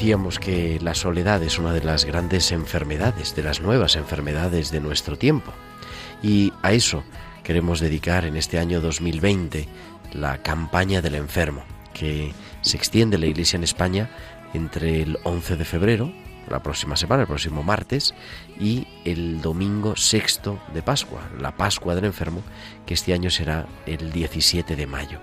Decíamos que la soledad es una de las grandes enfermedades, de las nuevas enfermedades de nuestro tiempo. Y a eso queremos dedicar en este año 2020 la campaña del enfermo, que se extiende en la Iglesia en España entre el 11 de febrero, la próxima semana, el próximo martes, y el domingo sexto de Pascua, la Pascua del enfermo, que este año será el 17 de mayo.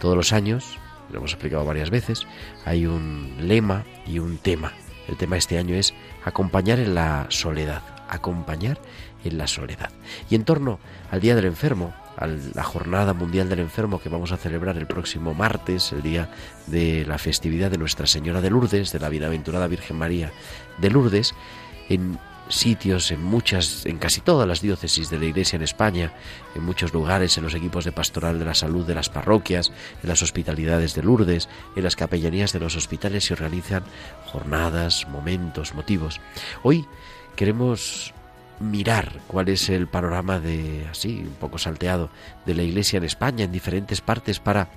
Todos los años, lo hemos explicado varias veces, hay un lema y un tema. El tema este año es acompañar en la soledad, acompañar en la soledad. Y en torno al Día del Enfermo, a la Jornada Mundial del Enfermo que vamos a celebrar el próximo martes, el día de la festividad de Nuestra Señora de Lourdes, de la Bienaventurada Virgen María de Lourdes, en sitios, en muchas, en casi todas las diócesis de la Iglesia en España, en muchos lugares, en los equipos de pastoral de la salud de las parroquias, en las hospitalidades de Lourdes, en las capellanías de los hospitales se organizan jornadas, momentos, motivos. Hoy queremos mirar cuál es el panorama de así un poco salteado de la Iglesia en España en diferentes partes para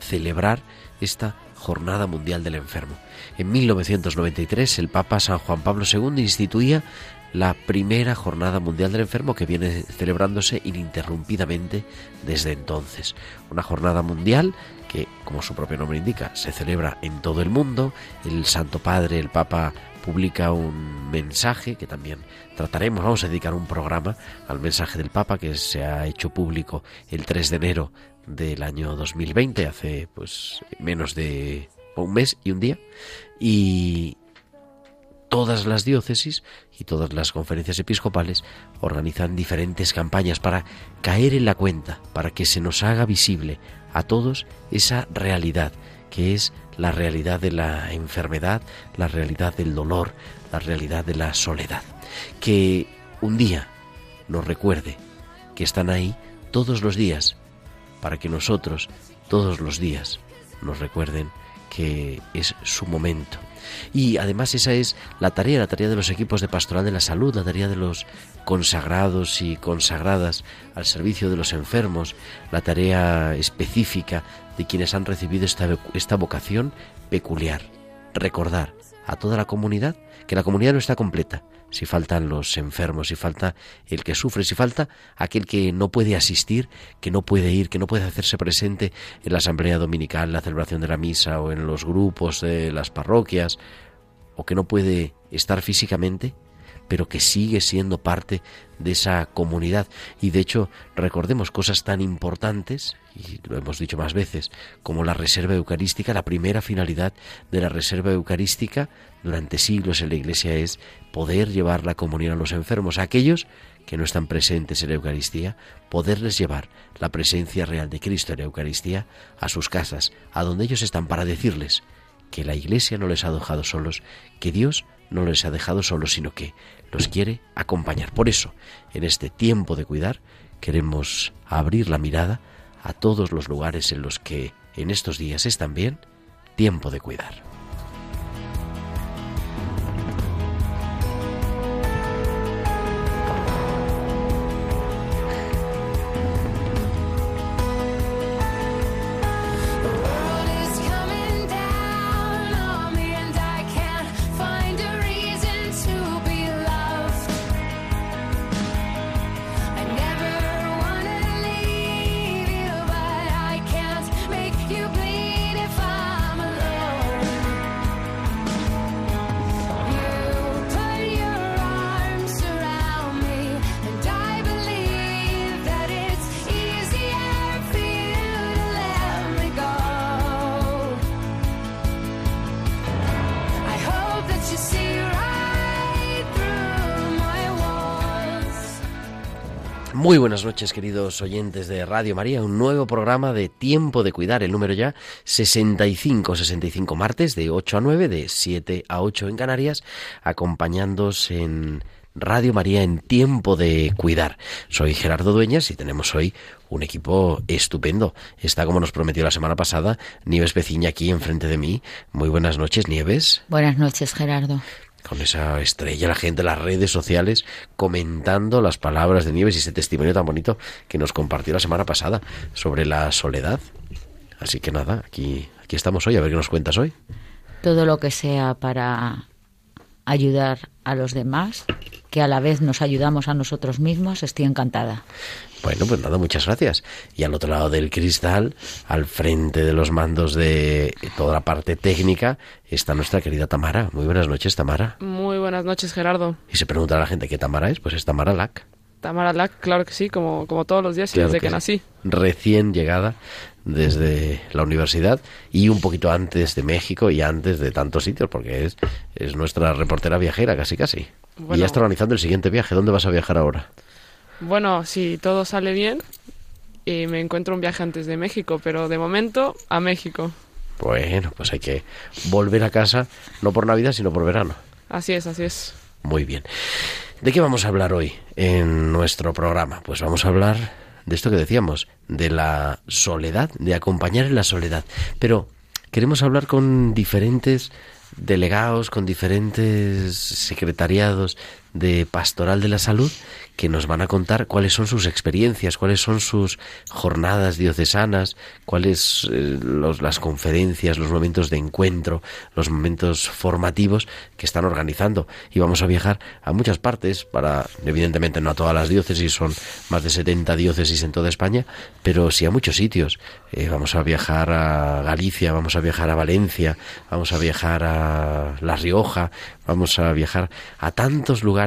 celebrar esta Jornada Mundial del Enfermo. En 1993 el Papa San Juan Pablo II instituía la primera Jornada Mundial del Enfermo que viene celebrándose ininterrumpidamente desde entonces. Una jornada mundial que, como su propio nombre indica, se celebra en todo el mundo. El Santo Padre, el Papa, publica un mensaje que también trataremos, vamos a dedicar un programa al mensaje del Papa que se ha hecho público el 3 de enero del año 2020, hace pues menos de un mes y un día, y todas las diócesis y todas las conferencias episcopales organizan diferentes campañas para caer en la cuenta, para que se nos haga visible a todos esa realidad, que es la realidad de la enfermedad, la realidad del dolor, la realidad de la soledad. Que un día nos recuerde que están ahí todos los días, para que nosotros todos los días nos recuerden que es su momento. Y además esa es la tarea, la tarea de los equipos de pastoral de la salud, la tarea de los consagrados y consagradas al servicio de los enfermos, la tarea específica de quienes han recibido esta, esta vocación peculiar. Recordar a toda la comunidad que la comunidad no está completa, si faltan los enfermos, si falta el que sufre, si falta aquel que no puede asistir, que no puede ir, que no puede hacerse presente en la asamblea dominical, en la celebración de la misa o en los grupos de las parroquias, o que no puede estar físicamente, pero que sigue siendo parte de esa comunidad. Y de hecho, recordemos cosas tan importantes, y lo hemos dicho más veces, como la reserva eucarística. La primera finalidad de la reserva eucarística durante siglos en la Iglesia es poder llevar la comunión a los enfermos, a aquellos que no están presentes en la Eucaristía, poderles llevar la presencia real de Cristo en la Eucaristía a sus casas, a donde ellos están, para decirles que la Iglesia no les ha dejado solos, que Dios no les ha dejado solos, sino que los quiere acompañar. Por eso, en este tiempo de cuidar, queremos abrir la mirada a todos los lugares en los que en estos días es también tiempo de cuidar. Muy buenas noches, queridos oyentes de Radio María, un nuevo programa de Tiempo de Cuidar, el número ya 65, 65 martes de 8 a 9, de 7 a 8 en Canarias, acompañándos en Radio María en Tiempo de Cuidar. Soy Gerardo Dueñas y tenemos hoy un equipo estupendo. Está, como nos prometió la semana pasada, Nieves Peciña aquí enfrente de mí. Muy buenas noches, Nieves. Buenas noches, Gerardo con esa estrella, la gente en las redes sociales comentando las palabras de Nieves y ese testimonio tan bonito que nos compartió la semana pasada sobre la soledad. Así que nada, aquí, aquí estamos hoy, a ver qué nos cuentas hoy. Todo lo que sea para ayudar a los demás, que a la vez nos ayudamos a nosotros mismos, estoy encantada. Bueno, pues nada, muchas gracias. Y al otro lado del cristal, al frente de los mandos de toda la parte técnica, está nuestra querida Tamara. Muy buenas noches, Tamara. Muy buenas noches, Gerardo. Y se pregunta a la gente qué Tamara es, pues es Tamara Lack. Tamara Lack, claro que sí, como, como todos los días y desde que, nací. Recién llegada desde la universidad y un poquito antes de México y antes de tantos sitios, porque es, es nuestra reportera viajera, casi casi. y ya está organizando el siguiente viaje. ¿Dónde vas a viajar ahora? Bueno, si todo sale bien, y me encuentro un viaje antes de México, pero de momento a México. Bueno, pues hay que volver a casa, no por Navidad, sino por verano. Así es, así es. Muy bien. ¿De qué vamos a hablar hoy en nuestro programa? Pues vamos a hablar de esto que decíamos, de la soledad, de acompañar en la soledad. Pero queremos hablar con diferentes delegados, con diferentes secretariados de Pastoral de la Salud que nos van a contar cuáles son sus experiencias, cuáles son sus jornadas diocesanas, cuáles eh, las conferencias, los momentos de encuentro, los momentos formativos que están organizando. Y vamos a viajar a muchas partes para, evidentemente no a todas las diócesis, son más de 70 diócesis en toda España, pero sí a muchos sitios. Eh, vamos a viajar a Galicia, vamos a viajar a Valencia, vamos a viajar a La Rioja, vamos a viajar a tantos lugares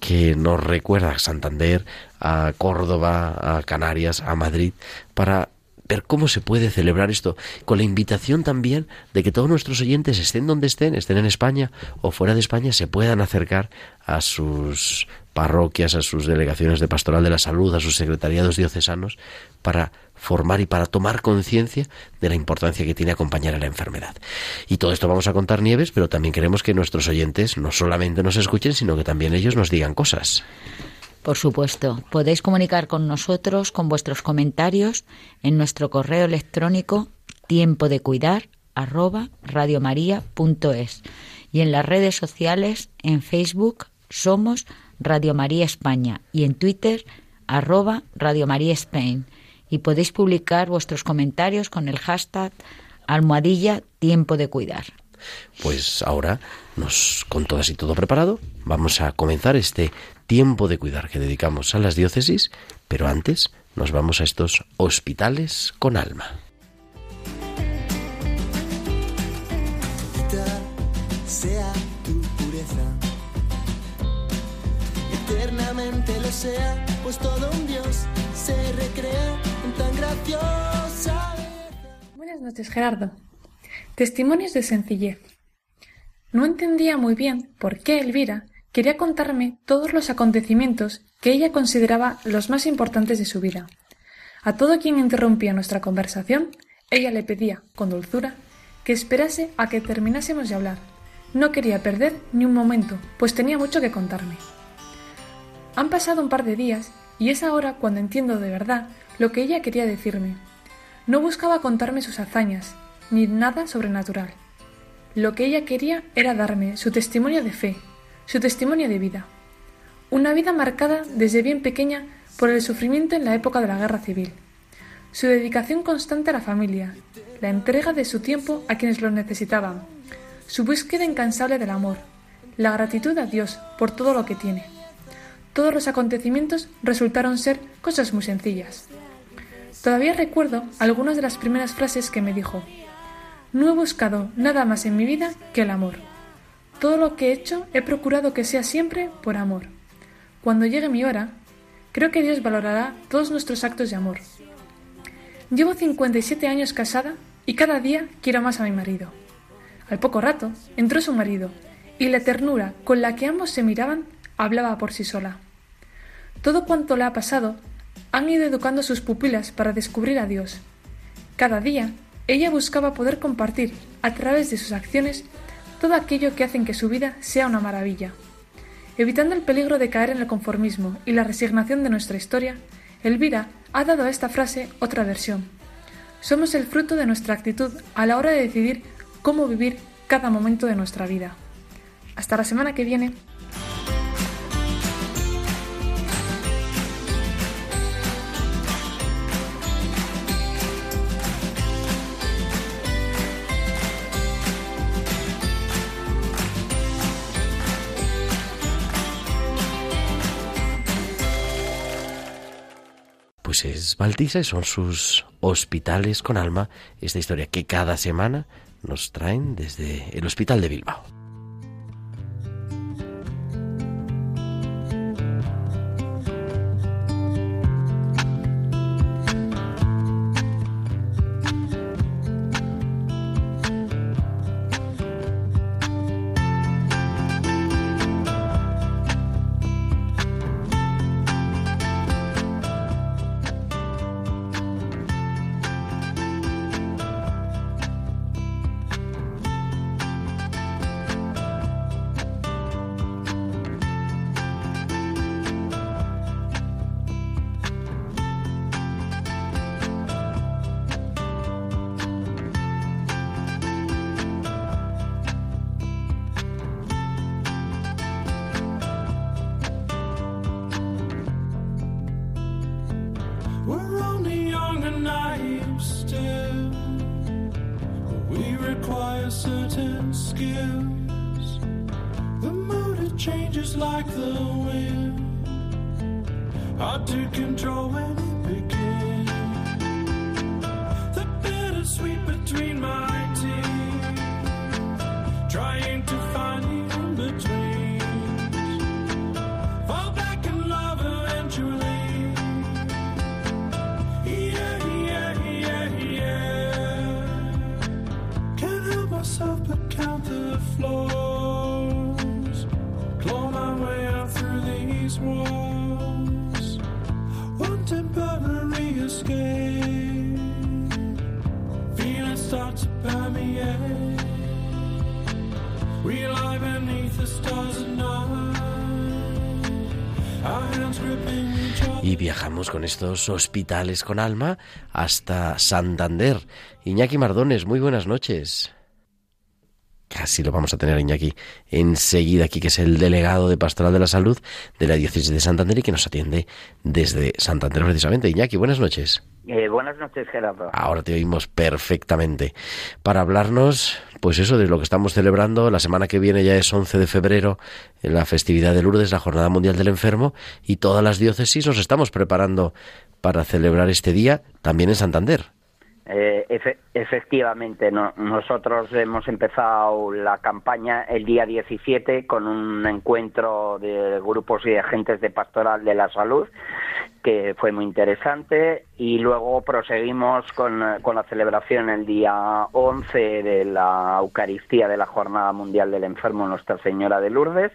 que nos recuerda a Santander, a Córdoba, a Canarias, a Madrid, para ver cómo se puede celebrar esto, con la invitación también de que todos nuestros oyentes estén donde estén, estén en España o fuera de España, se puedan acercar a sus parroquias, a sus delegaciones de pastoral de la salud, a sus secretariados diocesanos, para formar y para tomar conciencia de la importancia que tiene acompañar a la enfermedad. Y todo esto vamos a contar Nieves, pero también queremos que nuestros oyentes no solamente nos escuchen, sino que también ellos nos digan cosas. Por supuesto, podéis comunicar con nosotros con vuestros comentarios en nuestro correo electrónico tiempo de cuidar arroba radiomaria.es y en las redes sociales en Facebook somos Radio María España y en Twitter arroba Radio María Spain y podéis publicar vuestros comentarios con el hashtag almohadilla tiempo de cuidar. Pues ahora, nos, con todo así todo preparado, vamos a comenzar este tiempo de cuidar que dedicamos a las diócesis, pero antes nos vamos a estos hospitales con alma. sea tu pureza, eternamente lo sea, pues todo un Dios se recrea Buenas noches, Gerardo. Testimonios de sencillez. No entendía muy bien por qué Elvira quería contarme todos los acontecimientos que ella consideraba los más importantes de su vida. A todo quien interrumpía nuestra conversación, ella le pedía, con dulzura, que esperase a que terminásemos de hablar. No quería perder ni un momento, pues tenía mucho que contarme. Han pasado un par de días y es ahora cuando entiendo de verdad lo que ella quería decirme. No buscaba contarme sus hazañas, ni nada sobrenatural. Lo que ella quería era darme su testimonio de fe, su testimonio de vida. Una vida marcada desde bien pequeña por el sufrimiento en la época de la guerra civil. Su dedicación constante a la familia, la entrega de su tiempo a quienes lo necesitaban, su búsqueda incansable del amor, la gratitud a Dios por todo lo que tiene. Todos los acontecimientos resultaron ser cosas muy sencillas. Todavía recuerdo algunas de las primeras frases que me dijo. No he buscado nada más en mi vida que el amor. Todo lo que he hecho he procurado que sea siempre por amor. Cuando llegue mi hora, creo que Dios valorará todos nuestros actos de amor. Llevo 57 años casada y cada día quiero más a mi marido. Al poco rato entró su marido y la ternura con la que ambos se miraban hablaba por sí sola. Todo cuanto le ha pasado han ido educando a sus pupilas para descubrir a Dios. Cada día, ella buscaba poder compartir, a través de sus acciones, todo aquello que hacen que su vida sea una maravilla. Evitando el peligro de caer en el conformismo y la resignación de nuestra historia, Elvira ha dado a esta frase otra versión. Somos el fruto de nuestra actitud a la hora de decidir cómo vivir cada momento de nuestra vida. Hasta la semana que viene. Es Baltisa y son sus hospitales con alma, esta historia que cada semana nos traen desde el Hospital de Bilbao. The mood it changes like the wind. Hard to control when viajamos con estos hospitales con alma hasta Santander. Iñaki Mardones, muy buenas noches. Casi lo vamos a tener Iñaki enseguida aquí, que es el delegado de Pastoral de la Salud de la Diócesis de Santander y que nos atiende desde Santander precisamente. Iñaki, buenas noches. Eh, buenas noches, Gerardo. Ahora te oímos perfectamente. Para hablarnos, pues eso, de lo que estamos celebrando. La semana que viene ya es 11 de febrero, en la festividad de Lourdes, la Jornada Mundial del Enfermo, y todas las diócesis nos estamos preparando para celebrar este día también en Santander. Eh, efe- efectivamente, no- nosotros hemos empezado la campaña el día 17 con un encuentro de grupos y agentes de Pastoral de la Salud que fue muy interesante y luego proseguimos con, con la celebración el día 11 de la Eucaristía de la Jornada Mundial del Enfermo Nuestra Señora de Lourdes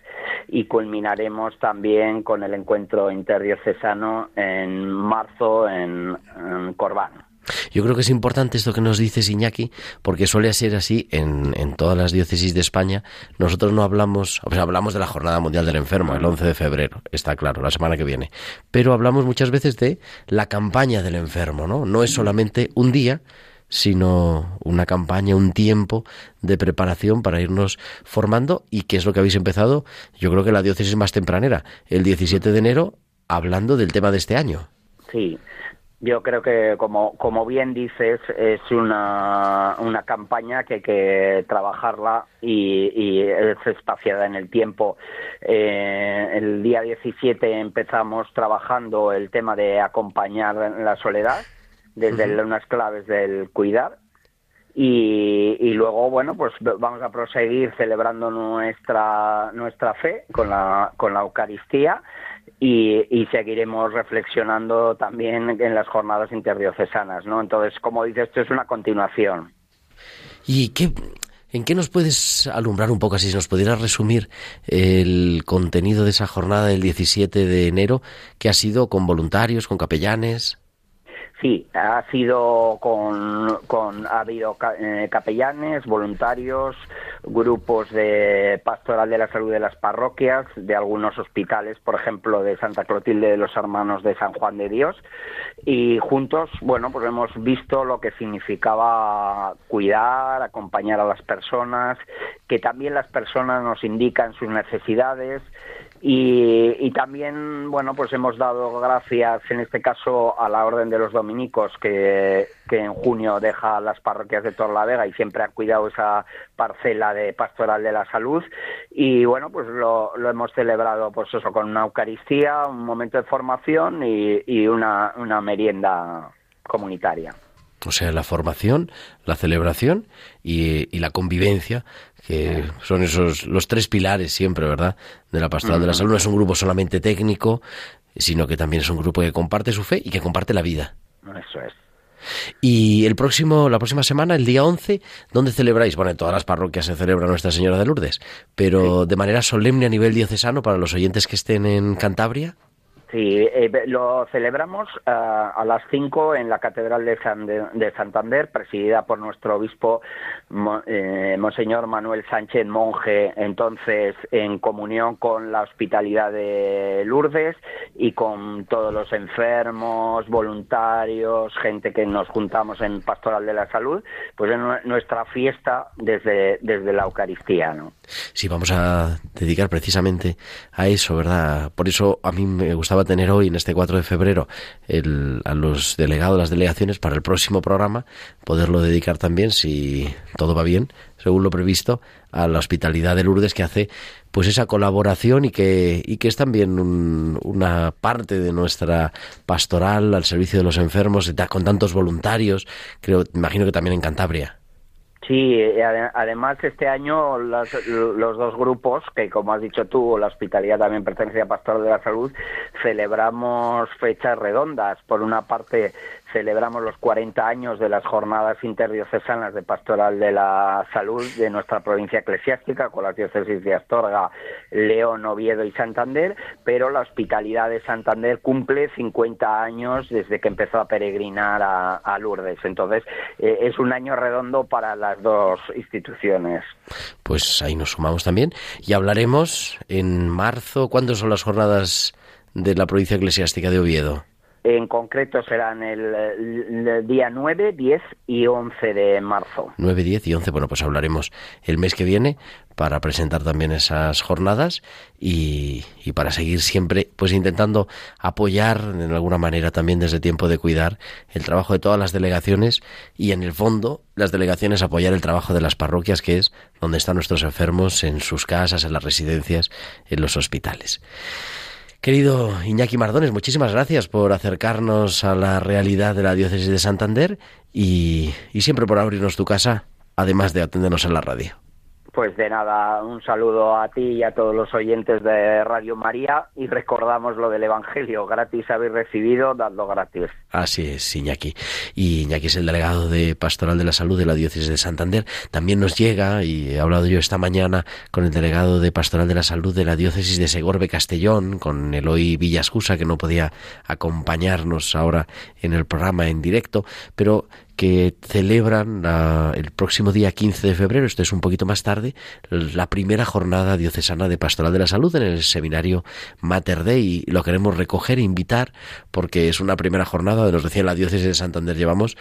y culminaremos también con el encuentro interdiocesano en marzo en, en Corbán. Yo creo que es importante esto que nos dices, Iñaki, porque suele ser así en, en todas las diócesis de España. Nosotros no hablamos, o sea, hablamos de la Jornada Mundial del Enfermo, el 11 de febrero, está claro, la semana que viene. Pero hablamos muchas veces de la campaña del enfermo, ¿no? No es solamente un día, sino una campaña, un tiempo de preparación para irnos formando y que es lo que habéis empezado, yo creo que la diócesis más tempranera, el 17 de enero, hablando del tema de este año. Sí, yo creo que como, como bien dices, es una, una campaña que hay que trabajarla y, y es espaciada en el tiempo. Eh, el día 17 empezamos trabajando el tema de acompañar la soledad desde unas claves del cuidar. Y, y luego bueno pues vamos a proseguir celebrando nuestra nuestra fe con la con la Eucaristía y, y seguiremos reflexionando también en las jornadas interdiocesanas no entonces como dices esto es una continuación. ¿Y qué, ¿En qué nos puedes alumbrar un poco, así si nos pudieras resumir el contenido de esa jornada del 17 de enero, que ha sido con voluntarios, con capellanes? Sí, ha sido con, con ha habido eh, capellanes, voluntarios, grupos de pastoral de la salud de las parroquias, de algunos hospitales, por ejemplo, de Santa Clotilde de los Hermanos de San Juan de Dios, y juntos, bueno, pues hemos visto lo que significaba cuidar, acompañar a las personas, que también las personas nos indican sus necesidades, y, y también, bueno, pues hemos dado gracias en este caso a la Orden de los Dominicos que, en junio deja las parroquias de Torlavega y siempre ha cuidado esa parcela de pastoral de la salud y bueno, pues lo, hemos celebrado pues eso con una Eucaristía, un momento de formación y, una merienda comunitaria. O sea, la formación, la celebración y, y la convivencia, que son esos los tres pilares siempre, ¿verdad? De la pastoral de la salud. No es un grupo solamente técnico, sino que también es un grupo que comparte su fe y que comparte la vida. Eso es. Y el próximo, la próxima semana, el día 11, ¿dónde celebráis? Bueno, en todas las parroquias se celebra Nuestra Señora de Lourdes, pero de manera solemne a nivel diocesano para los oyentes que estén en Cantabria. Sí, eh, lo celebramos uh, a las 5 en la Catedral de, San de, de, Santander, presidida por nuestro obispo Mo, eh, Monseñor Manuel Sánchez Monje, entonces en comunión con la hospitalidad de Lourdes y con todos los enfermos, voluntarios, gente que nos juntamos en Pastoral de la Salud, pues en nuestra fiesta desde, desde la Eucaristía, ¿no? Sí, vamos a dedicar precisamente a eso, ¿verdad? Por eso a mí me gustaba tener hoy, en este 4 de febrero, el, a los delegados, las delegaciones, para el próximo programa, poderlo dedicar también, si todo va bien, según lo previsto, a la hospitalidad de Lourdes que hace pues esa colaboración y que, y que es también un, una parte de nuestra pastoral al servicio de los enfermos, con tantos voluntarios, creo, imagino que también en Cantabria. Sí, además este año los, los, dos grupos, que como has dicho tú, la hospitalidad también pertenece a Pastor de la Salud, celebramos fechas redondas. Por una parte, celebramos los 40 años de las jornadas interdiocesanas de Pastoral de la Salud de nuestra provincia eclesiástica, con las diócesis de Astorga, León, Oviedo y Santander, pero la hospitalidad de Santander cumple 50 años desde que empezó a peregrinar a, Lourdes. Entonces, eh, es un año redondo para las dos instituciones. Pues ahí nos sumamos también y hablaremos en marzo. ¿Cuándo son las jornadas de la provincia eclesiástica de Oviedo? En concreto serán el, día 9, 10 y 11 de marzo. 9, 10 y 11. Bueno, pues hablaremos el mes que viene para presentar también esas jornadas y, y, para seguir siempre pues intentando apoyar en alguna manera también desde tiempo de cuidar el trabajo de todas las delegaciones y en el fondo las delegaciones apoyar el trabajo de las parroquias que es donde están nuestros enfermos en sus casas, en las residencias, en los hospitales. Querido Iñaki Mardones, muchísimas gracias por acercarnos a la realidad de la diócesis de Santander y, y siempre por abrirnos tu casa, además de atendernos en la radio. Pues de nada, un saludo a ti y a todos los oyentes de Radio María y recordamos lo del Evangelio, gratis habéis recibido, dando gratis. Así es, Iñaki. Y Iñaki es el delegado de Pastoral de la Salud de la Diócesis de Santander. También nos llega, y he hablado yo esta mañana con el delegado de Pastoral de la Salud de la Diócesis de Segorbe Castellón, con Eloy Villascusa, que no podía acompañarnos ahora en el programa en directo, pero que celebran el próximo día 15 de febrero, esto es un poquito más tarde, la primera jornada diocesana de Pastoral de la Salud en el seminario Mater Dei. Lo queremos recoger e invitar porque es una primera jornada, nos decía la diócesis de Santander, llevamos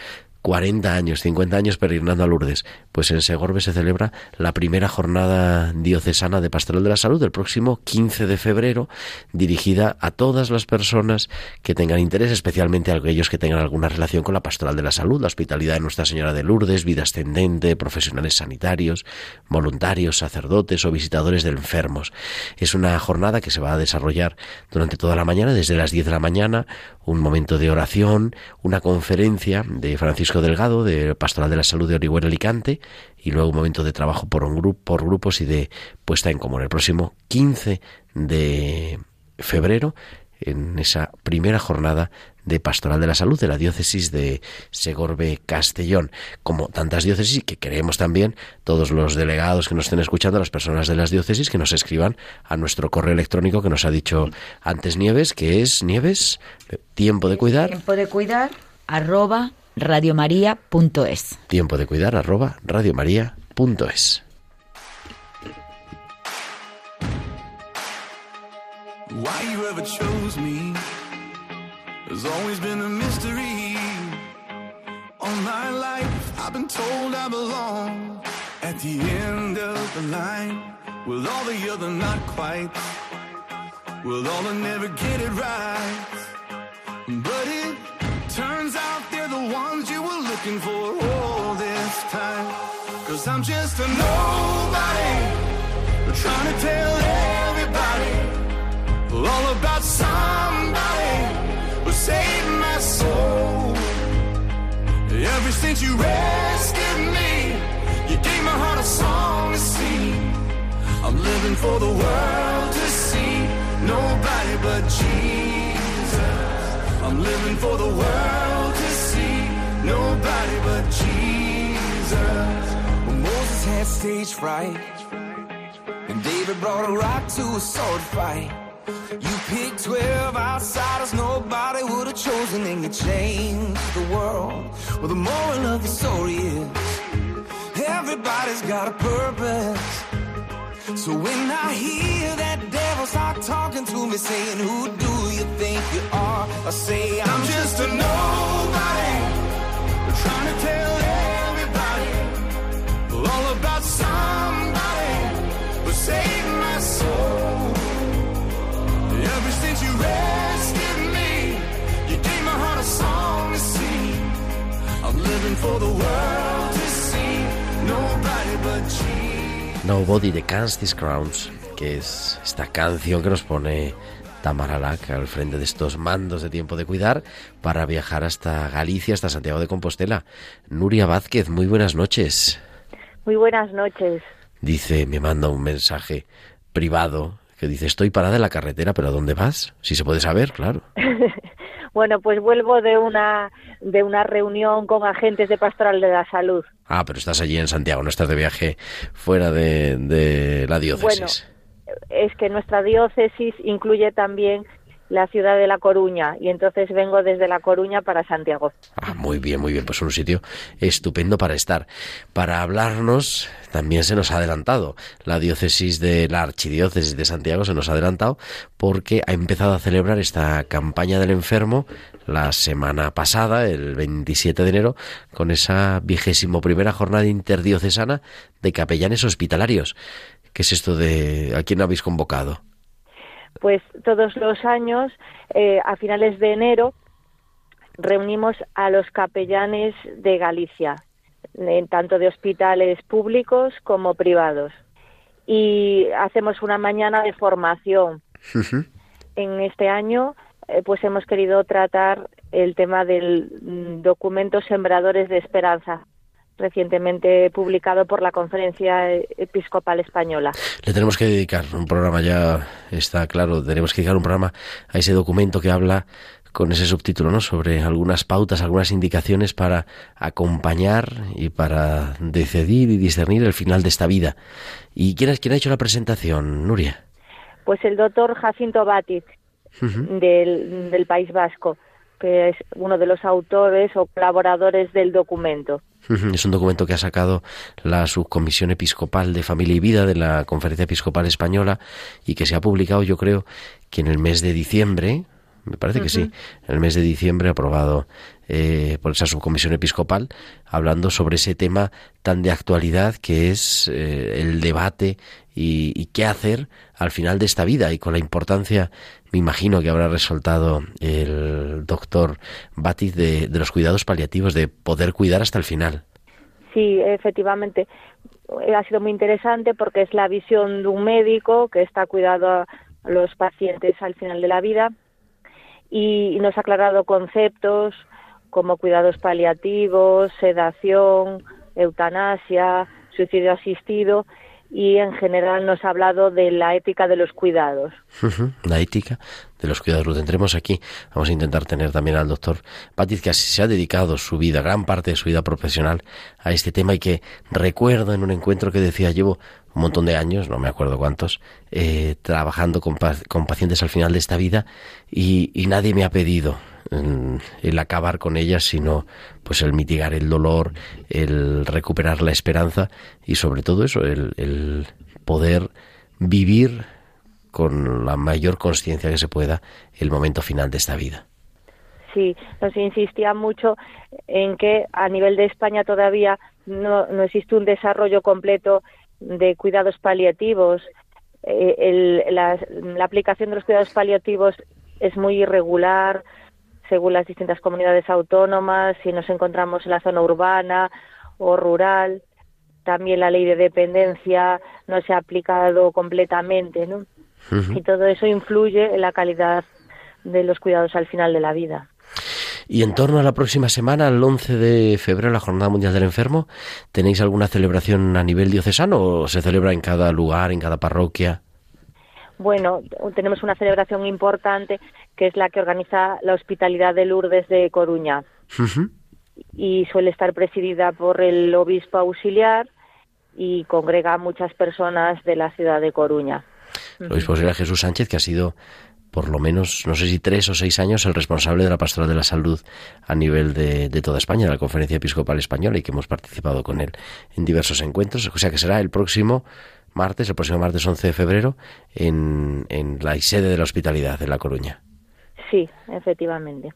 40 años, 50 años peregrinando a Lourdes. Pues en Segorbe se celebra la primera jornada diocesana de Pastoral de la Salud el próximo 15 de febrero, dirigida a todas las personas que tengan interés, especialmente a aquellos que tengan alguna relación con la Pastoral de la Salud, la hospitalidad de Nuestra Señora de Lourdes, vida ascendente, profesionales sanitarios, voluntarios, sacerdotes o visitadores de enfermos. Es una jornada que se va a desarrollar durante toda la mañana, desde las 10 de la mañana, un momento de oración, una conferencia de Francisco Delgado, de Pastoral de la Salud de Orihuela Alicante, y luego un momento de trabajo por, un grupo, por grupos y de puesta en común. El próximo 15 de febrero, en esa primera jornada de Pastoral de la Salud de la diócesis de Segorbe Castellón. Como tantas diócesis que queremos también todos los delegados que nos estén escuchando, las personas de las diócesis, que nos escriban a nuestro correo electrónico que nos ha dicho antes Nieves, que es Nieves, tiempo de cuidar. Tiempo de cuidar, arroba radiomaria.es. Tiempo de cuidar, arroba radiomaria.es. Why you ever chose me has always been a mystery. All my life, I've been told I belong at the end of the line with all the other not quite, with all the never get it right. But ones you were looking for all this time. Cause I'm just a nobody, trying to tell everybody all about somebody who saved my soul. Ever since you rescued me, you gave my heart a song to sing. I'm living for the world to see nobody but Jesus. I'm living for the world nobody but Jesus. Moses had stage fright, and David brought a rock to a sword fight. You picked 12 outsiders nobody would have chosen, and you changed the world. Well, the moral of the story is everybody's got a purpose. So when I hear that devil start talking to me, saying, Who do you think you are? I say, I'm just a nobody. Nobody Cans These Crowns, que es esta canción que nos pone Tamara Lack al frente de estos mandos de tiempo de cuidar para viajar hasta Galicia, hasta Santiago de Compostela. Nuria Vázquez, muy buenas noches. Muy buenas noches. Dice, me manda un mensaje privado que dice, estoy parada en la carretera, pero ¿a dónde vas? Si se puede saber, claro. Bueno, pues vuelvo de una de una reunión con agentes de Pastoral de la Salud. Ah, pero estás allí en Santiago, no estás de viaje fuera de, de la diócesis. Es que nuestra diócesis incluye también la ciudad de La Coruña y entonces vengo desde La Coruña para Santiago. Ah, muy bien, muy bien, pues un sitio estupendo para estar. Para hablarnos también se nos ha adelantado. La diócesis de la archidiócesis de Santiago se nos ha adelantado porque ha empezado a celebrar esta campaña del enfermo la semana pasada, el 27 de enero, con esa vigésimo primera jornada interdiocesana de capellanes hospitalarios. ¿Qué es esto de a quién habéis convocado? Pues todos los años, eh, a finales de enero, reunimos a los capellanes de Galicia, en tanto de hospitales públicos como privados. Y hacemos una mañana de formación. En este año, eh, pues hemos querido tratar el tema del mm, documento Sembradores de Esperanza, recientemente publicado por la Conferencia Episcopal Española. Le tenemos que dedicar un programa, ya está claro, tenemos que dedicar un programa a ese documento que habla con ese subtítulo, ¿no? Sobre algunas pautas, algunas indicaciones para acompañar y para decidir y discernir el final de esta vida. ¿Y quién ha, quién ha hecho la presentación, Nuria? Pues el doctor Jacinto Batic, del, del País Vasco, que es uno de los autores o colaboradores del documento. Es un documento que ha sacado la Subcomisión Episcopal de Familia y Vida de la Conferencia Episcopal Española y que se ha publicado, yo creo, que en el mes de diciembre, me parece que sí, en el mes de diciembre aprobado eh, por esa subcomisión episcopal, hablando sobre ese tema tan de actualidad que es eh, el debate y, y, qué hacer al final de esta vida y con la importancia, me imagino que habrá resaltado el doctor Batis de, de los cuidados paliativos, de poder cuidar hasta el final. Sí, efectivamente. Ha sido muy interesante porque es la visión de un médico que está cuidando a los pacientes al final de la vida y nos ha aclarado conceptos como cuidados paliativos, sedación, eutanasia, suicidio asistido y en general nos ha hablado de la ética de los cuidados. La ética de los cuidados lo tendremos aquí. Vamos a intentar tener también al doctor Patiz, que se ha dedicado su vida, gran parte de su vida profesional, a este tema y que recuerdo en un encuentro que decía, llevo un montón de años, no me acuerdo cuántos, eh, trabajando con, con pacientes al final de esta vida y, y nadie me ha pedido el acabar con ellas, sino pues el mitigar el dolor, el recuperar la esperanza y sobre todo eso, el, poder vivir con la mayor conciencia que se pueda el momento final de esta vida. Sí, nos insistía mucho en que a nivel de España todavía no, existe un desarrollo completo de cuidados paliativos. Eh, el- la aplicación de los cuidados paliativos es muy irregular según las distintas comunidades autónomas, si nos encontramos en la zona urbana o rural. También la ley de dependencia no se ha aplicado completamente, ¿no? Y todo eso influye en la calidad de los cuidados al final de la vida. Y en torno a la próxima semana, el 11 de febrero, la Jornada Mundial del Enfermo, ¿tenéis alguna celebración a nivel diocesano o se celebra en cada lugar, en cada parroquia? Bueno, tenemos una celebración importante que es la que organiza la Hospitalidad de Lourdes de Coruña y suele estar presidida por el obispo auxiliar y congrega a muchas personas de la ciudad de Coruña. El obispo será Jesús Sánchez, que ha sido por lo menos, no sé si tres o seis años, el responsable de la pastoral de la salud a nivel de, de toda España, de la Conferencia Episcopal Española, y que hemos participado con él en diversos encuentros. O sea que será el próximo martes, el próximo martes 11 de febrero, en, en la sede de la hospitalidad de La Coruña. Sí, efectivamente.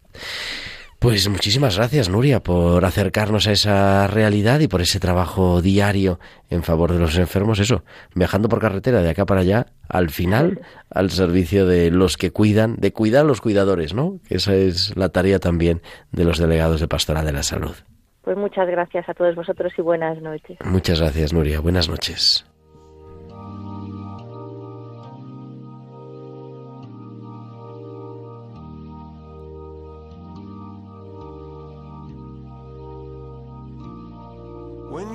Pues muchísimas gracias, Nuria, por acercarnos a esa realidad y por ese trabajo diario en favor de los enfermos. Eso, viajando por carretera de acá para allá, al final, al servicio de los que cuidan, de cuidar a los cuidadores, ¿no? Esa es la tarea también de los delegados de Pastoral de la Salud. Pues muchas gracias a todos vosotros y buenas noches. Muchas gracias, Nuria. Buenas noches.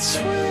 sweet.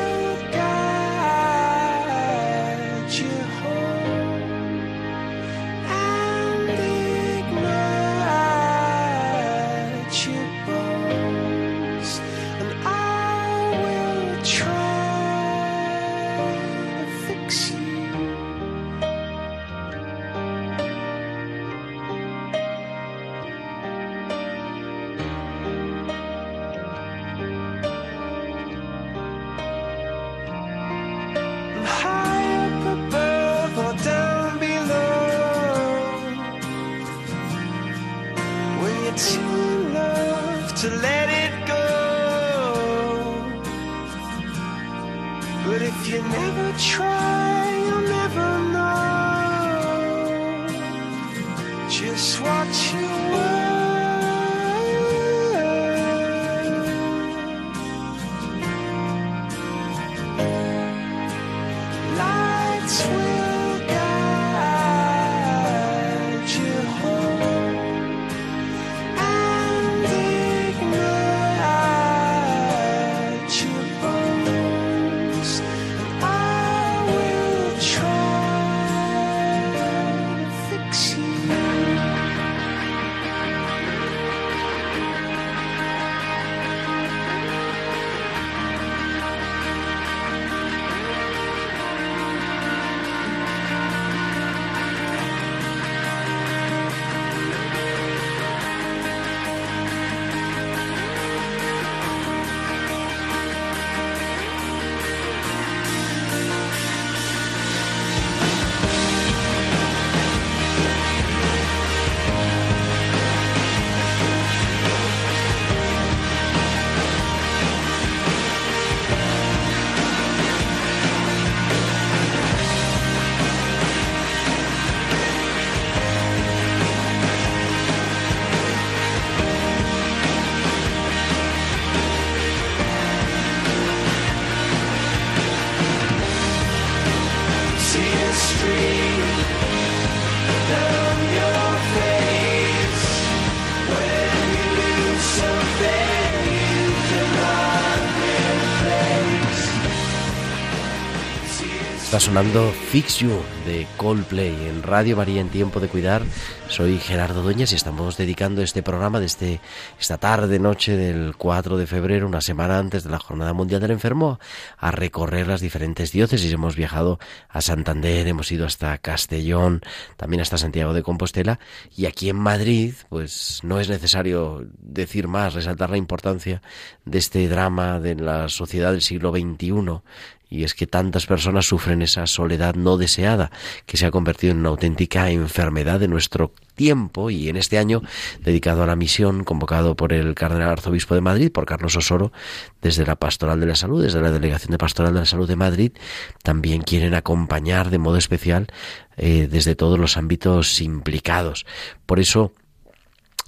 Sonando Fix You de Coldplay en Radio María en Tiempo de Cuidar. Soy Gerardo Dueñas y estamos dedicando este programa de este, esta tarde, noche del 4 de febrero, una semana antes de la Jornada Mundial del Enfermo, a recorrer las diferentes diócesis. Hemos viajado a Santander, hemos ido hasta Castellón, también hasta Santiago de Compostela y aquí en Madrid, pues no es necesario decir más, resaltar la importancia de este drama de la sociedad del siglo XXI y es que tantas personas sufren esa soledad no deseada que se ha convertido en una auténtica enfermedad de nuestro tiempo y en este año dedicado a la misión convocado por el cardenal arzobispo de Madrid, por Carlos Osoro, desde la Pastoral de la Salud, desde la Delegación de Pastoral de la Salud de Madrid, también quieren acompañar de modo especial eh, desde todos los ámbitos implicados. Por eso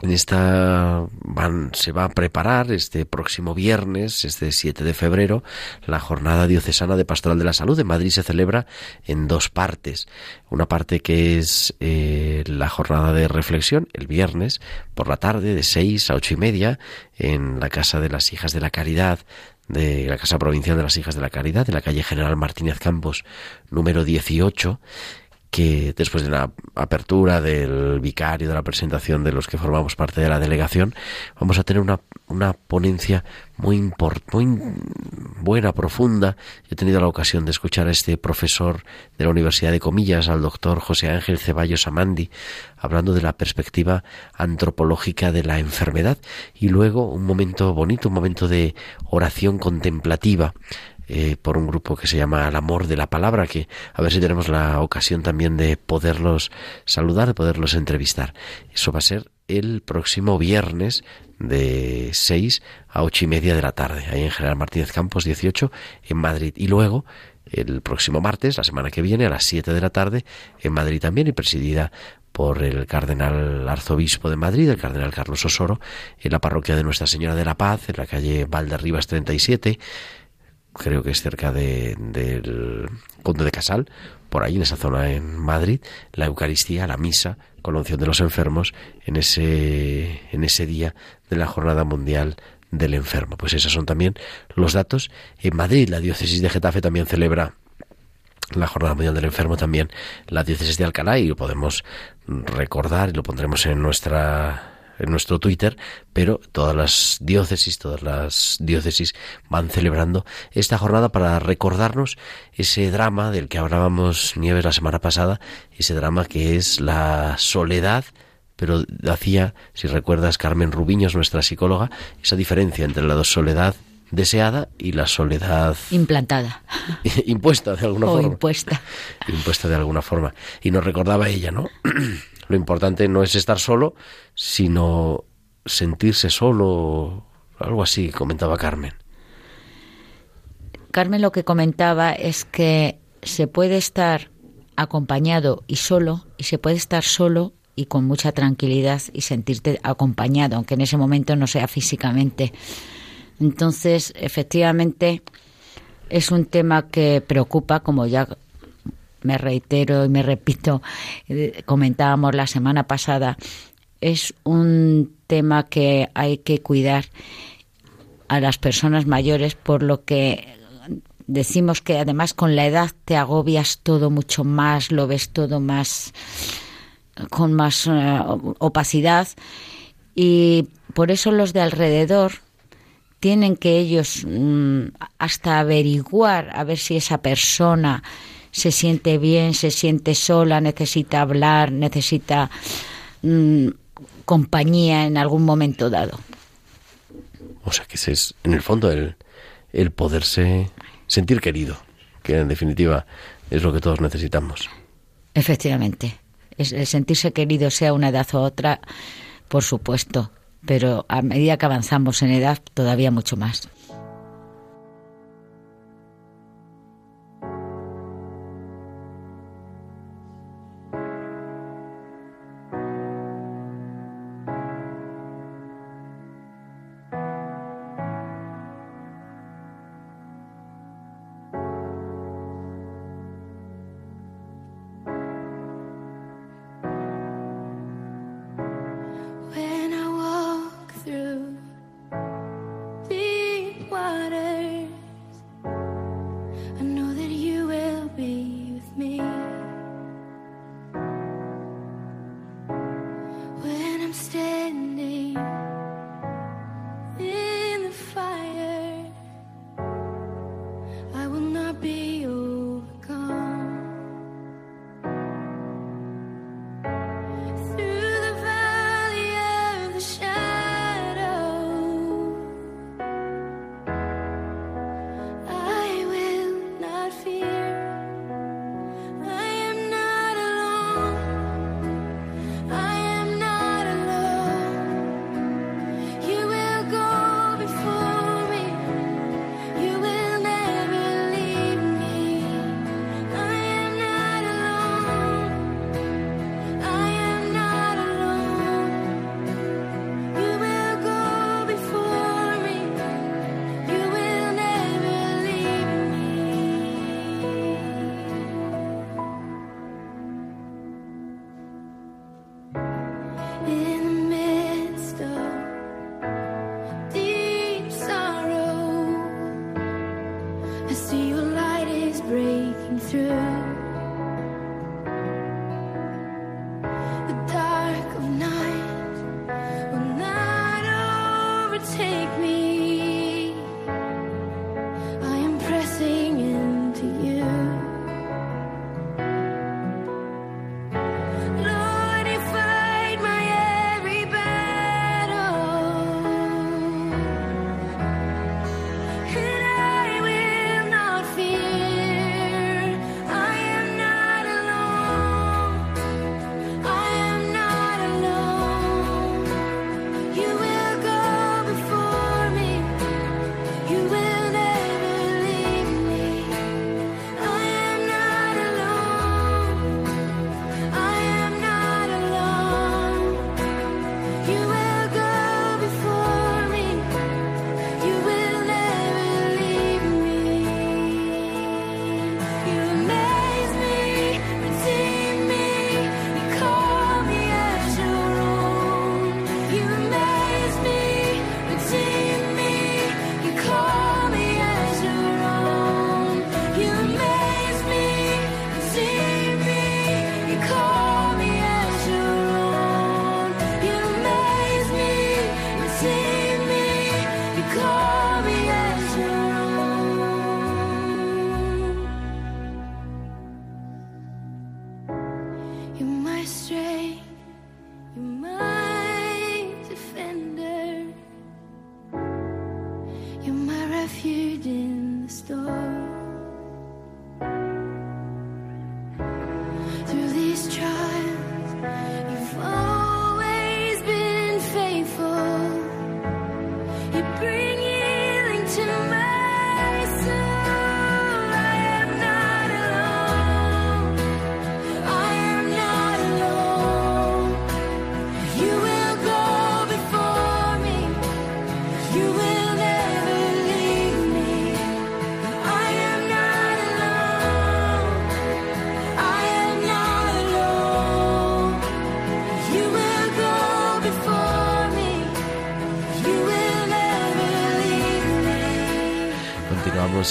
en esta van, se va a preparar este próximo viernes, este 7 de febrero, la jornada diocesana de Pastoral de la Salud. En Madrid se celebra en dos partes. Una parte que es eh, la jornada de reflexión, el viernes por la tarde, de 6 a ocho y media, en la Casa de las Hijas de la Caridad de la Casa Provincial de las Hijas de la Caridad, de la calle General Martínez Campos, número 18, que después de la apertura del vicario, de la presentación de los que formamos parte de la delegación, vamos a tener una, una ponencia muy, muy buena, profunda. He tenido la ocasión de escuchar a este profesor de la Universidad de Comillas, al doctor José Ángel Ceballos Amandi, hablando de la perspectiva antropológica de la enfermedad y luego un momento bonito, un momento de oración contemplativa eh, por un grupo que se llama El Amor de la Palabra, que a ver si tenemos la ocasión también de poderlos saludar, de poderlos entrevistar. Eso va a ser el próximo viernes de 6 a ocho y media de la tarde, ahí en General Martínez Campos 18 en Madrid. Y luego, el próximo martes, la semana que viene, a las 7 de la tarde, en Madrid también, y presidida por el cardenal arzobispo de Madrid, el cardenal Carlos Osoro, en la parroquia de Nuestra Señora de la Paz, en la calle Valderribas 37, creo que es cerca de, del Conde de Casal, por ahí en esa zona en Madrid, la Eucaristía, la misa con la unción de los enfermos en ese, en ese día de la Jornada Mundial del Enfermo. Pues esos son también los datos. En Madrid, la diócesis de Getafe también celebra la Jornada Mundial del Enfermo también la diócesis de Alcalá y lo podemos recordar y lo pondremos en nuestra en nuestro Twitter, pero todas las diócesis, todas las diócesis van celebrando esta jornada para recordarnos ese drama del que hablábamos Nieves la semana pasada, ese drama que es la soledad pero hacía, si recuerdas, Carmen Rubiños, nuestra psicóloga, esa diferencia entre la soledad deseada y la soledad implantada. impuesta de alguna o forma. impuesta. Impuesta de alguna forma. Y nos recordaba ella no lo importante no es estar solo sino sentirse solo algo así comentaba Carmen. Carmen lo que comentaba es que se puede estar acompañado y solo y se puede estar solo y con mucha tranquilidad y sentirte acompañado aunque en ese momento no sea físicamente. Entonces, efectivamente, es un tema que preocupa, como ya me reitero y me repito, eh, comentábamos la semana pasada, es un tema que hay que cuidar a las personas mayores, por lo que decimos que además con la edad te agobias todo mucho más, lo ves todo más con más eh, opacidad. Y por eso los de alrededor tienen que ellos mm, hasta averiguar a ver si esa persona se siente bien, se siente sola, necesita hablar, necesita mm, compañía en algún momento dado. O sea que ese es, en el fondo, el, el poderse sentir querido, que en definitiva es lo que todos necesitamos. Efectivamente. Es, el sentirse querido, sea una edad u otra, por supuesto, pero a medida que avanzamos en edad, todavía mucho más.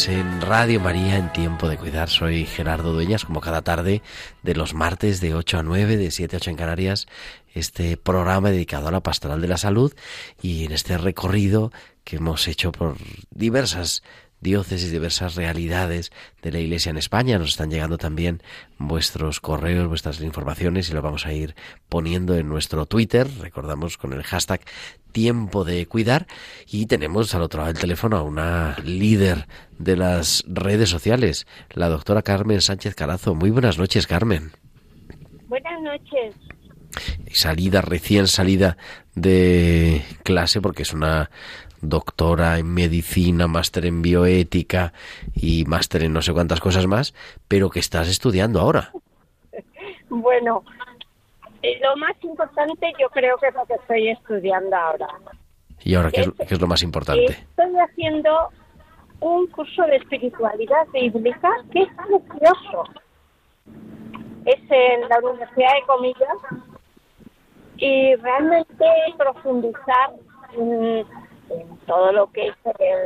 En Radio María en Tiempo de Cuidar. Soy Gerardo Dueñas, como cada tarde de los martes de 8 a 9, de 7 a 8 en Canarias, este programa dedicado a la pastoral de la salud y en este recorrido que hemos hecho por diversas diócesis, diversas realidades de la Iglesia en España. Nos están llegando también vuestros correos, vuestras informaciones y lo vamos a ir poniendo en nuestro Twitter, recordamos con el hashtag tiempo de cuidar y tenemos al otro lado del teléfono a una líder de las redes sociales, la doctora Carmen Sánchez Carazo. Muy buenas noches, Carmen. Buenas noches. Salida, recién salida de clase porque es una doctora en medicina, máster en bioética y máster en no sé cuántas cosas más, pero que estás estudiando ahora. Bueno, eh, lo más importante yo creo que es lo que estoy estudiando ahora. ¿Y ahora qué es, qué es lo más importante? Estoy haciendo un curso de espiritualidad bíblica que es precioso. Es en la Universidad de Comillas y realmente profundizar en, en todo lo que es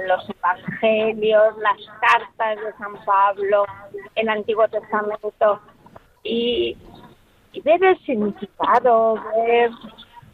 los evangelios, las cartas de San Pablo, el Antiguo Testamento y, y ver el significado, ver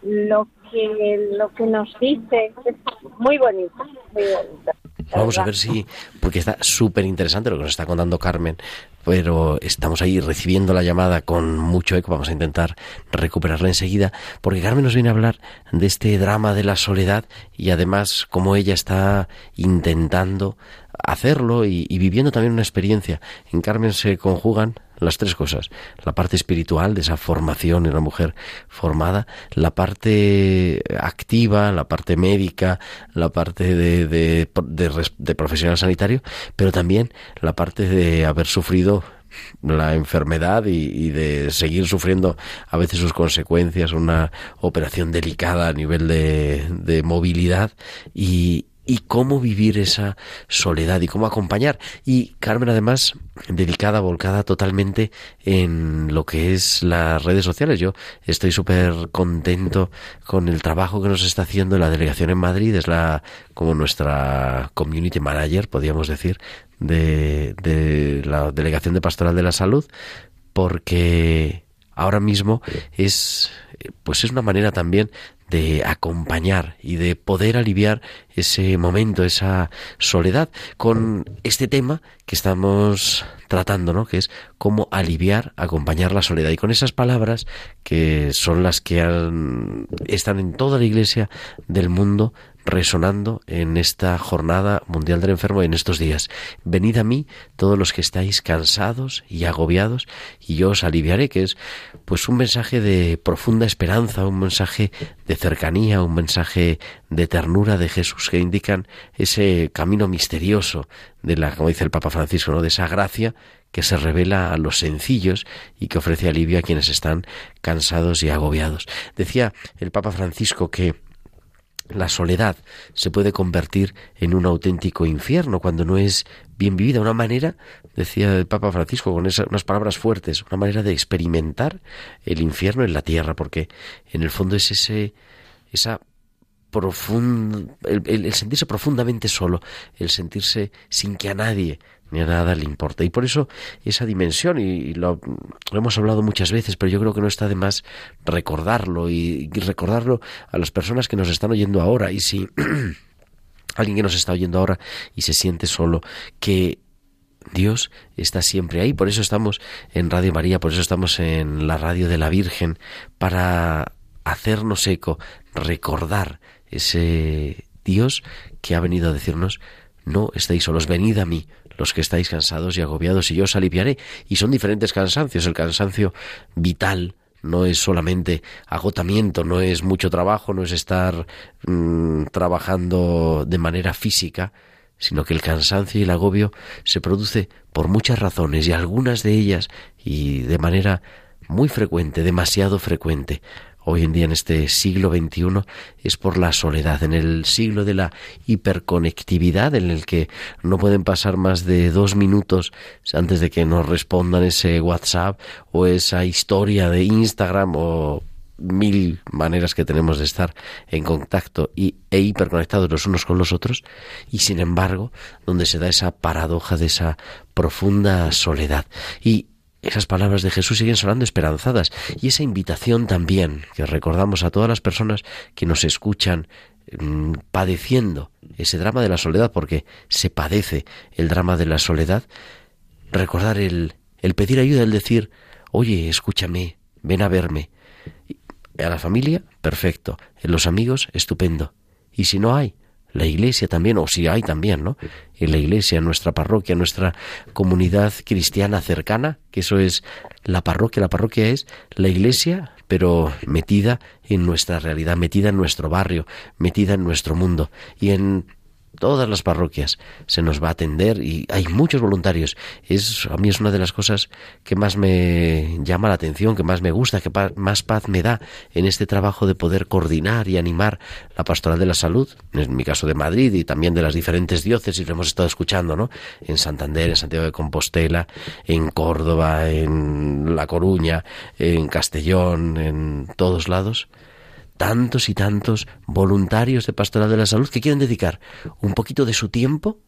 lo que lo que nos dice es muy bonito, muy bonito. Vamos a ver si, porque está súper interesante lo que nos está contando Carmen, pero estamos ahí recibiendo la llamada con mucho eco, vamos a intentar recuperarla enseguida, porque Carmen nos viene a hablar de este drama de la soledad y además cómo ella está intentando hacerlo y, y viviendo también una experiencia. En Carmen se conjugan las tres cosas. La parte espiritual de esa formación en una mujer formada, la parte activa, la parte médica, la parte de, de, de, de profesional sanitario, pero también la parte de haber sufrido la enfermedad y, y, de seguir sufriendo a veces sus consecuencias, una operación delicada a nivel de, de movilidad y, y cómo vivir esa soledad y cómo acompañar. Y Carmen además dedicada, volcada totalmente en lo que es las redes sociales. Yo estoy súper contento con el trabajo que nos está haciendo la delegación en Madrid. Es la como nuestra community manager, podríamos decir, de, de la delegación de pastoral de la salud, porque ahora mismo es pues es una manera también de acompañar y de poder aliviar ese momento, esa soledad, con este tema que estamos tratando, ¿no? Que es cómo aliviar, acompañar la soledad. Y con esas palabras que son las que están en toda la iglesia del mundo resonando en esta jornada mundial del enfermo en estos días. Venid a mí todos los que estáis cansados y agobiados y yo os aliviaré, que es pues un mensaje de profunda esperanza, un mensaje de cercanía, un mensaje de ternura de Jesús que indican ese camino misterioso de la, como dice el Papa Francisco, ¿no? de esa gracia que se revela a los sencillos y que ofrece alivio a quienes están cansados y agobiados. Decía el Papa Francisco que la soledad se puede convertir en un auténtico infierno cuando no es bien vivida. Una manera, decía el Papa Francisco con esas, unas palabras fuertes, una manera de experimentar el infierno en la tierra, porque en el fondo es ese, esa el sentirse profundamente solo, el sentirse sin que a nadie ni a nada le importa. Y por eso esa dimensión, y lo, hemos hablado muchas veces, pero yo creo que no está de más recordarlo y, recordarlo a las personas que nos están oyendo ahora. Y si alguien que nos está oyendo ahora y se siente solo, que Dios está siempre ahí. Por eso estamos en Radio María, por eso estamos en la radio de la Virgen, para hacernos eco, recordar ese Dios que ha venido a decirnos, no estáis solos, venid a mí, los que estáis cansados y agobiados, y yo os aliviaré. Y son diferentes cansancios. El cansancio vital no es solamente agotamiento, no es mucho trabajo, no es estar mm, trabajando de manera física, sino que el cansancio y el agobio se produce por muchas razones y algunas de ellas y de manera muy frecuente, demasiado frecuente, hoy en día en este siglo XXI es por la soledad, en el siglo de la hiperconectividad en el que no pueden pasar más de dos minutos antes de que nos respondan ese WhatsApp o esa historia de Instagram o mil maneras que tenemos de estar en contacto y, e hiperconectados los unos con los otros. Y sin embargo donde se da esa paradoja de esa profunda soledad. Y esas palabras de Jesús siguen sonando esperanzadas y esa invitación también que recordamos a todas las personas que nos escuchan mm, padeciendo ese drama de la soledad, porque se padece el drama de la soledad, recordar el, el pedir ayuda, el decir, oye, escúchame, ven a verme. A la familia, perfecto. En los amigos, estupendo. Y si no hay, la iglesia también, o si hay también, ¿no? En la iglesia, en nuestra parroquia, nuestra comunidad cristiana cercana, que eso es la parroquia. La parroquia es la iglesia, pero metida en nuestra realidad, metida en nuestro barrio, metida en nuestro mundo. Y en todas las parroquias se nos va a atender y hay muchos voluntarios. Es a mí es una de las cosas que más me llama la atención, que más me gusta, que más paz me da en este trabajo de poder coordinar y animar la pastoral de la salud, en mi caso de Madrid y también de las diferentes diócesis, lo hemos estado escuchando, ¿no? En Santander, en Santiago de Compostela, en Córdoba, en La Coruña, en Castellón, en todos lados tantos y tantos voluntarios de Pastoral de la Salud que quieren dedicar un poquito de su tiempo.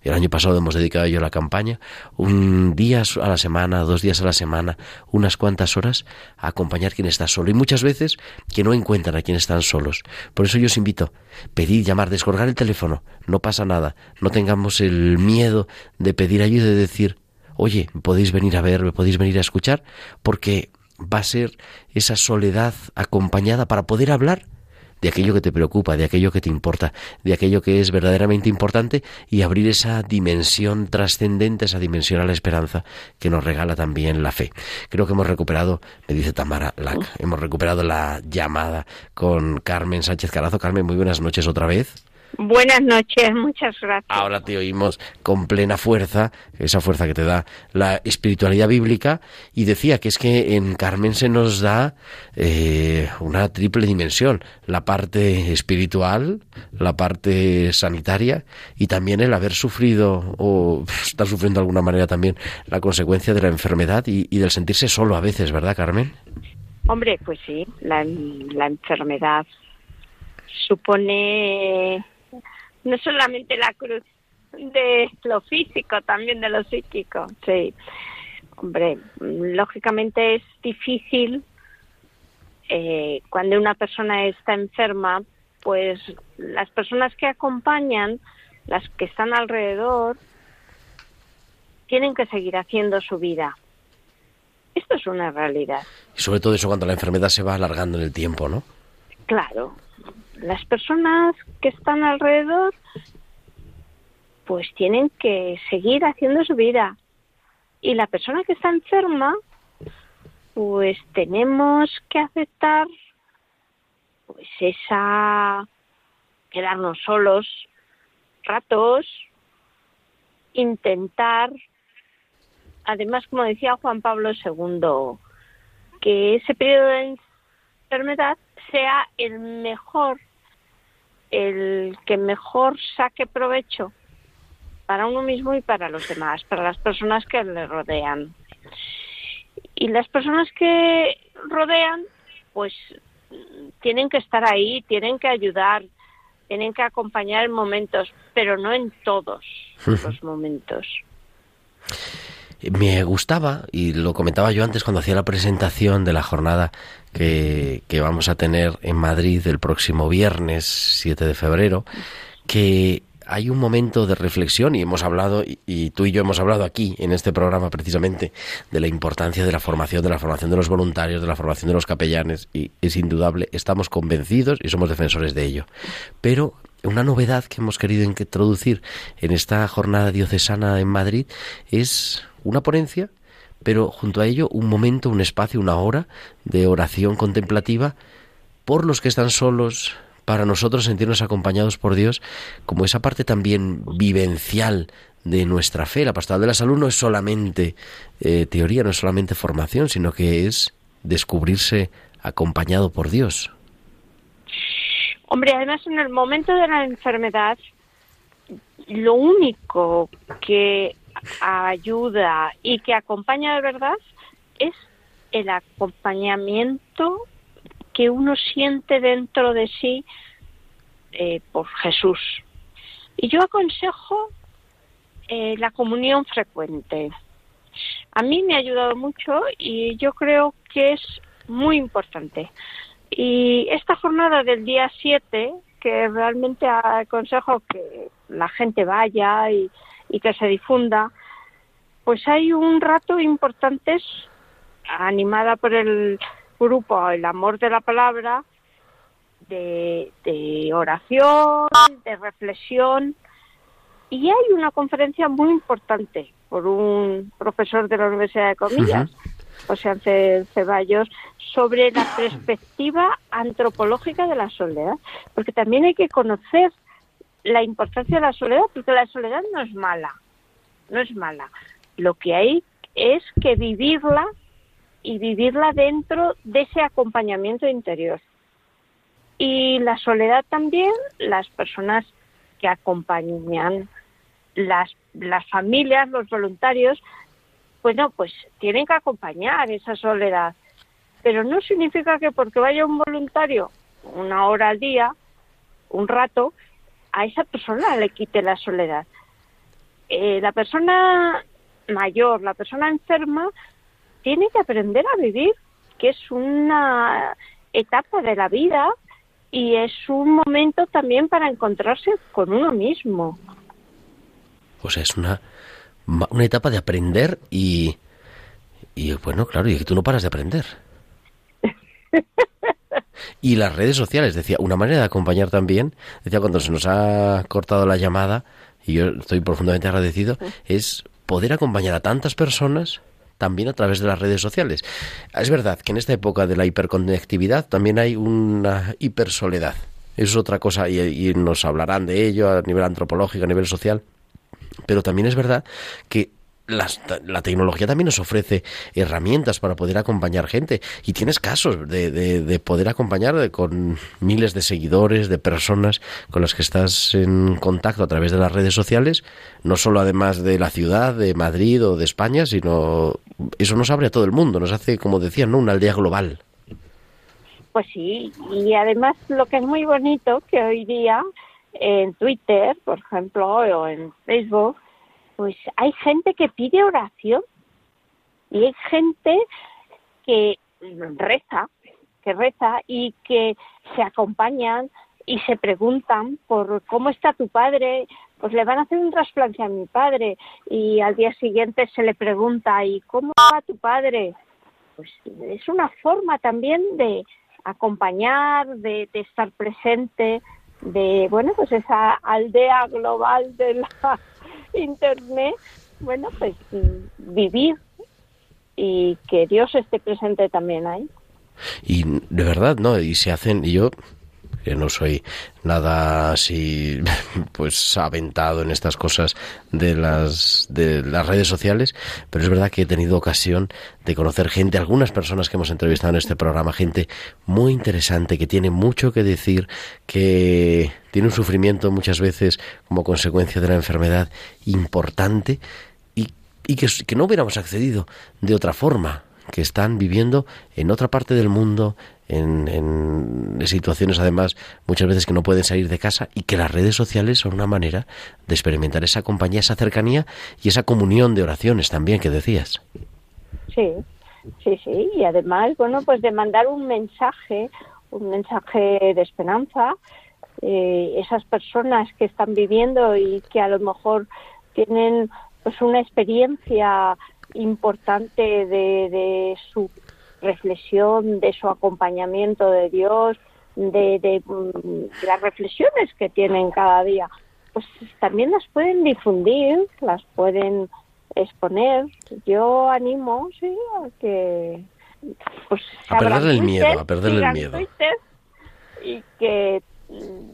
El año pasado hemos dedicado yo la campaña, un día a la semana, dos días a la semana, unas cuantas horas a acompañar a quien está solo. Y muchas veces que no encuentran a quien están solos. Por eso yo os invito, pedir, llamar, descolgar el teléfono. No pasa nada. No tengamos el miedo de pedir ayuda de decir, oye, podéis venir a ver, podéis venir a escuchar, porque va a ser esa soledad acompañada para poder hablar de aquello que te preocupa, de aquello que te importa, de aquello que es verdaderamente importante y abrir esa dimensión trascendente, esa dimensión a la esperanza que nos regala también la fe. Creo que hemos recuperado, me dice Tamara Lac, hemos recuperado la llamada con Carmen Sánchez Carazo. Carmen, muy buenas noches otra vez. Buenas noches, muchas gracias. Ahora te oímos con plena fuerza, esa fuerza que te da la espiritualidad bíblica, y decía que es que en Carmen se nos da eh, una triple dimensión, la parte espiritual, la parte sanitaria y también el haber sufrido o estar sufriendo de alguna manera también la consecuencia de la enfermedad y, y del sentirse solo a veces, ¿verdad, Carmen? Hombre, pues sí, la, la enfermedad supone no solamente la cruz de lo físico, también de lo psíquico, sí. Hombre, lógicamente es difícil eh, cuando una persona está enferma, pues las personas que acompañan, las que están alrededor, tienen que seguir haciendo su vida. Esto es una realidad. Y sobre todo eso cuando la enfermedad se va alargando en el tiempo, ¿no? Claro, las personas que están alrededor pues tienen que seguir haciendo su vida. Y la persona que está enferma, pues tenemos que aceptar pues esa quedarnos solos ratos, intentar, además como decía Juan Pablo II, que ese periodo de enfermedad sea el mejor, el que mejor saque provecho para uno mismo y para los demás, para las personas que le rodean. Y las personas que rodean, pues tienen que estar ahí, tienen que ayudar, tienen que acompañar en momentos, pero no en todos los momentos. Me gustaba, y lo comentaba yo antes cuando hacía la presentación de la jornada que, que vamos a tener en Madrid el próximo viernes 7 de febrero, que hay un momento de reflexión y hemos hablado, y, tú y yo hemos hablado aquí en este programa precisamente de la importancia de la formación, de la formación de los voluntarios, de la formación de los capellanes, y es indudable, estamos convencidos y somos defensores de ello. Pero una novedad que hemos querido introducir en esta jornada diocesana en Madrid es una ponencia, pero junto a ello un momento, un espacio, una hora de oración contemplativa por los que están solos, para nosotros sentirnos acompañados por Dios, como esa parte también vivencial de nuestra fe. La pastoral de la salud no es solamente eh, teoría, no es solamente formación, sino que es descubrirse acompañado por Dios. Hombre, además en el momento de la enfermedad, lo único que ayuda y que acompaña de verdad es el acompañamiento que uno siente dentro de sí eh, por Jesús. Y yo aconsejo eh, la comunión frecuente. A mí me ha ayudado mucho y yo creo que es muy importante. Y esta jornada del día 7, que realmente aconsejo que la gente vaya y, que se difunda, pues hay un rato importante animada por el grupo El Amor de la Palabra, de, oración, de reflexión, y hay una conferencia muy importante por un profesor de la Universidad de Comillas, José Ángel Ceballos, sobre la perspectiva antropológica de la soledad, porque también hay que conocer la importancia de la soledad, porque la soledad no es mala, no es mala. Lo que hay es que vivirla y vivirla dentro de ese acompañamiento interior. Y la soledad también, las personas que acompañan, las, las familias, los voluntarios, bueno, pues tienen que acompañar esa soledad. Pero no significa que porque vaya un voluntario una hora al día, un rato, a esa persona le quite la soledad. Eh, la persona mayor, la persona enferma, tiene que aprender a vivir, que es una etapa de la vida y es un momento también para encontrarse con uno mismo. O sea, es una, una etapa de aprender y, y bueno, claro, y que tú no paras de aprender. y las redes sociales, decía, una manera de acompañar también, decía, cuando se nos ha cortado la llamada, y yo estoy profundamente agradecido, es poder acompañar a tantas personas también a través de las redes sociales. Es verdad que en esta época de la hiperconectividad también hay una hipersoledad. es otra cosa y, y nos hablarán de ello a nivel antropológico, a nivel social. Pero también es verdad que las- la tecnología también nos ofrece herramientas para poder acompañar gente y tienes casos de, de- de poder acompañar de- con miles de seguidores, de personas con las que estás en contacto a través de las redes sociales, no solo además de la ciudad, de Madrid o de España, sino eso nos abre a todo el mundo, nos hace, como decían, ¿no? una aldea global. Pues sí, y además lo que es muy bonito que hoy día en Twitter, por ejemplo, o en Facebook, pues hay gente que pide oración y hay gente que reza, que reza y que se acompañan y se preguntan por cómo está tu padre, pues le van a hacer un trasplante a mi padre y al día siguiente se le pregunta ¿y cómo va tu padre? Pues es una forma también de acompañar, de, de estar presente, de bueno pues esa aldea global de la internet, bueno pues mm, vivir y que Dios esté presente también ahí. Y de verdad, ¿no? Y se hacen, y yo que no soy nada así pues aventado en estas cosas de las de las redes sociales, pero es verdad que he tenido ocasión de conocer gente, algunas personas que hemos entrevistado en este programa, gente muy interesante que tiene mucho que decir, que tiene un sufrimiento muchas veces como consecuencia de la enfermedad importante y, y que, que no hubiéramos accedido de otra forma que están viviendo en otra parte del mundo, en, en, situaciones además muchas veces que no pueden salir de casa y que las redes sociales son una manera de experimentar esa compañía, esa cercanía y esa comunión de oraciones también que decías. Sí, sí, sí, y además, bueno, pues de mandar un mensaje, un mensaje de esperanza, eh, esas personas que están viviendo y que a lo mejor tienen pues una experiencia importante de, de su reflexión, de su acompañamiento de Dios, de, de, de, las reflexiones que tienen cada día, pues también las pueden difundir, las pueden exponer. Yo animo, sí, a que pues a perderle el miedo, a perderle el miedo. Y que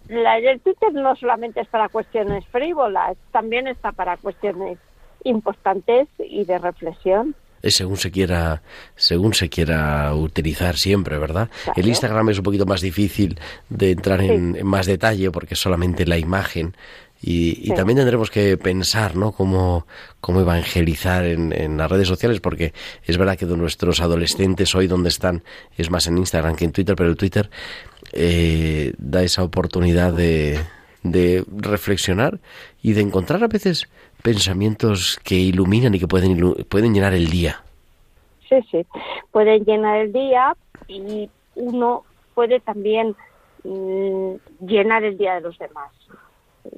la, el Twitter no solamente es para cuestiones frívolas, también está para cuestiones importantes y de reflexión. Según se quiera según se quiera utilizar siempre, ¿verdad? Claro. El Instagram es un poquito más difícil de entrar en, sí. en más detalle porque es solamente la imagen y, también tendremos que pensar, ¿no? Cómo, cómo evangelizar en, en, las redes sociales, porque es verdad que de nuestros adolescentes hoy donde están es más en Instagram que en Twitter, pero el Twitter eh, da esa oportunidad de, de reflexionar y de encontrar a veces pensamientos que iluminan y que pueden, pueden llenar el día. Sí, sí, pueden llenar el día y uno puede también mmm, llenar el día de los demás.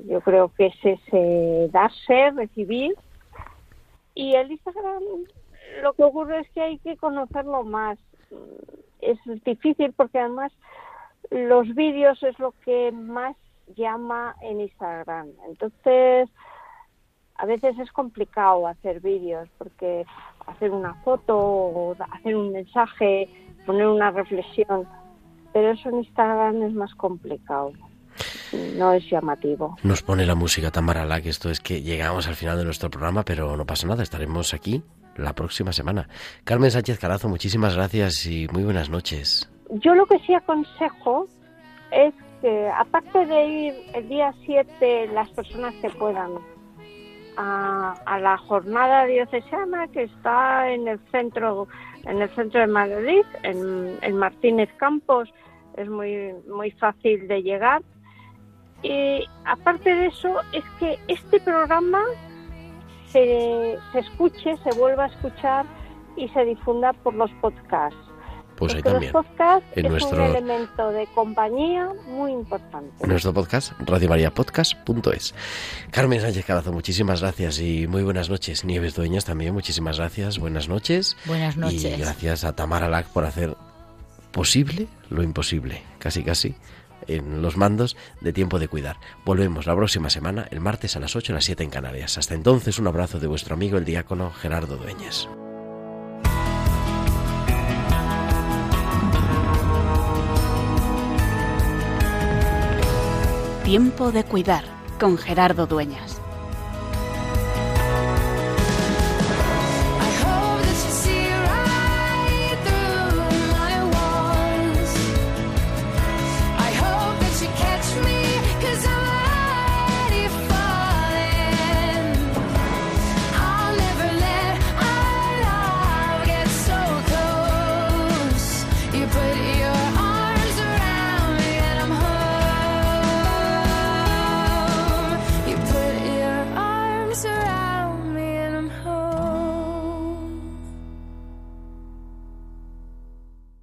Yo creo que es ese darse, recibir. Y el Instagram, lo que ocurre es que hay que conocerlo más. Es difícil porque además los vídeos es lo que más llama en Instagram. Entonces, a veces es complicado hacer vídeos porque hacer una foto o hacer un mensaje, poner una reflexión, pero eso en Instagram es más complicado. No es llamativo. Nos pone la música Tamara La, que esto es que llegamos al final de nuestro programa, pero no pasa nada, estaremos aquí la próxima semana. Carmen Sánchez Carazo, muchísimas gracias y muy buenas noches. Yo lo que sí aconsejo es que, aparte de ir el día 7, las personas que puedan a, la jornada diocesana que está en el centro en el centro de Madrid, en, en Martínez Campos, es muy muy fácil de llegar. Y aparte de eso, es que este programa se, se escuche, se vuelva a escuchar y se difunda por los podcasts. Pues ahí también. Los podcasts En es nuestro- un elemento de compañía muy importante. En nuestro podcast, radiomariapodcast.es. Carmen Sánchez Carazo, muchísimas gracias y muy buenas noches. Nieves Dueñas también, muchísimas gracias. Buenas noches. Buenas Y noches. gracias a Tamara Lack por hacer posible lo imposible, casi casi, en los mandos de tiempo de cuidar. Volvemos la próxima semana, el martes a las 8 a las 7 en Canarias. Hasta entonces, un abrazo de vuestro amigo el diácono Gerardo Dueñas. Tiempo de cuidar con Gerardo Dueñas.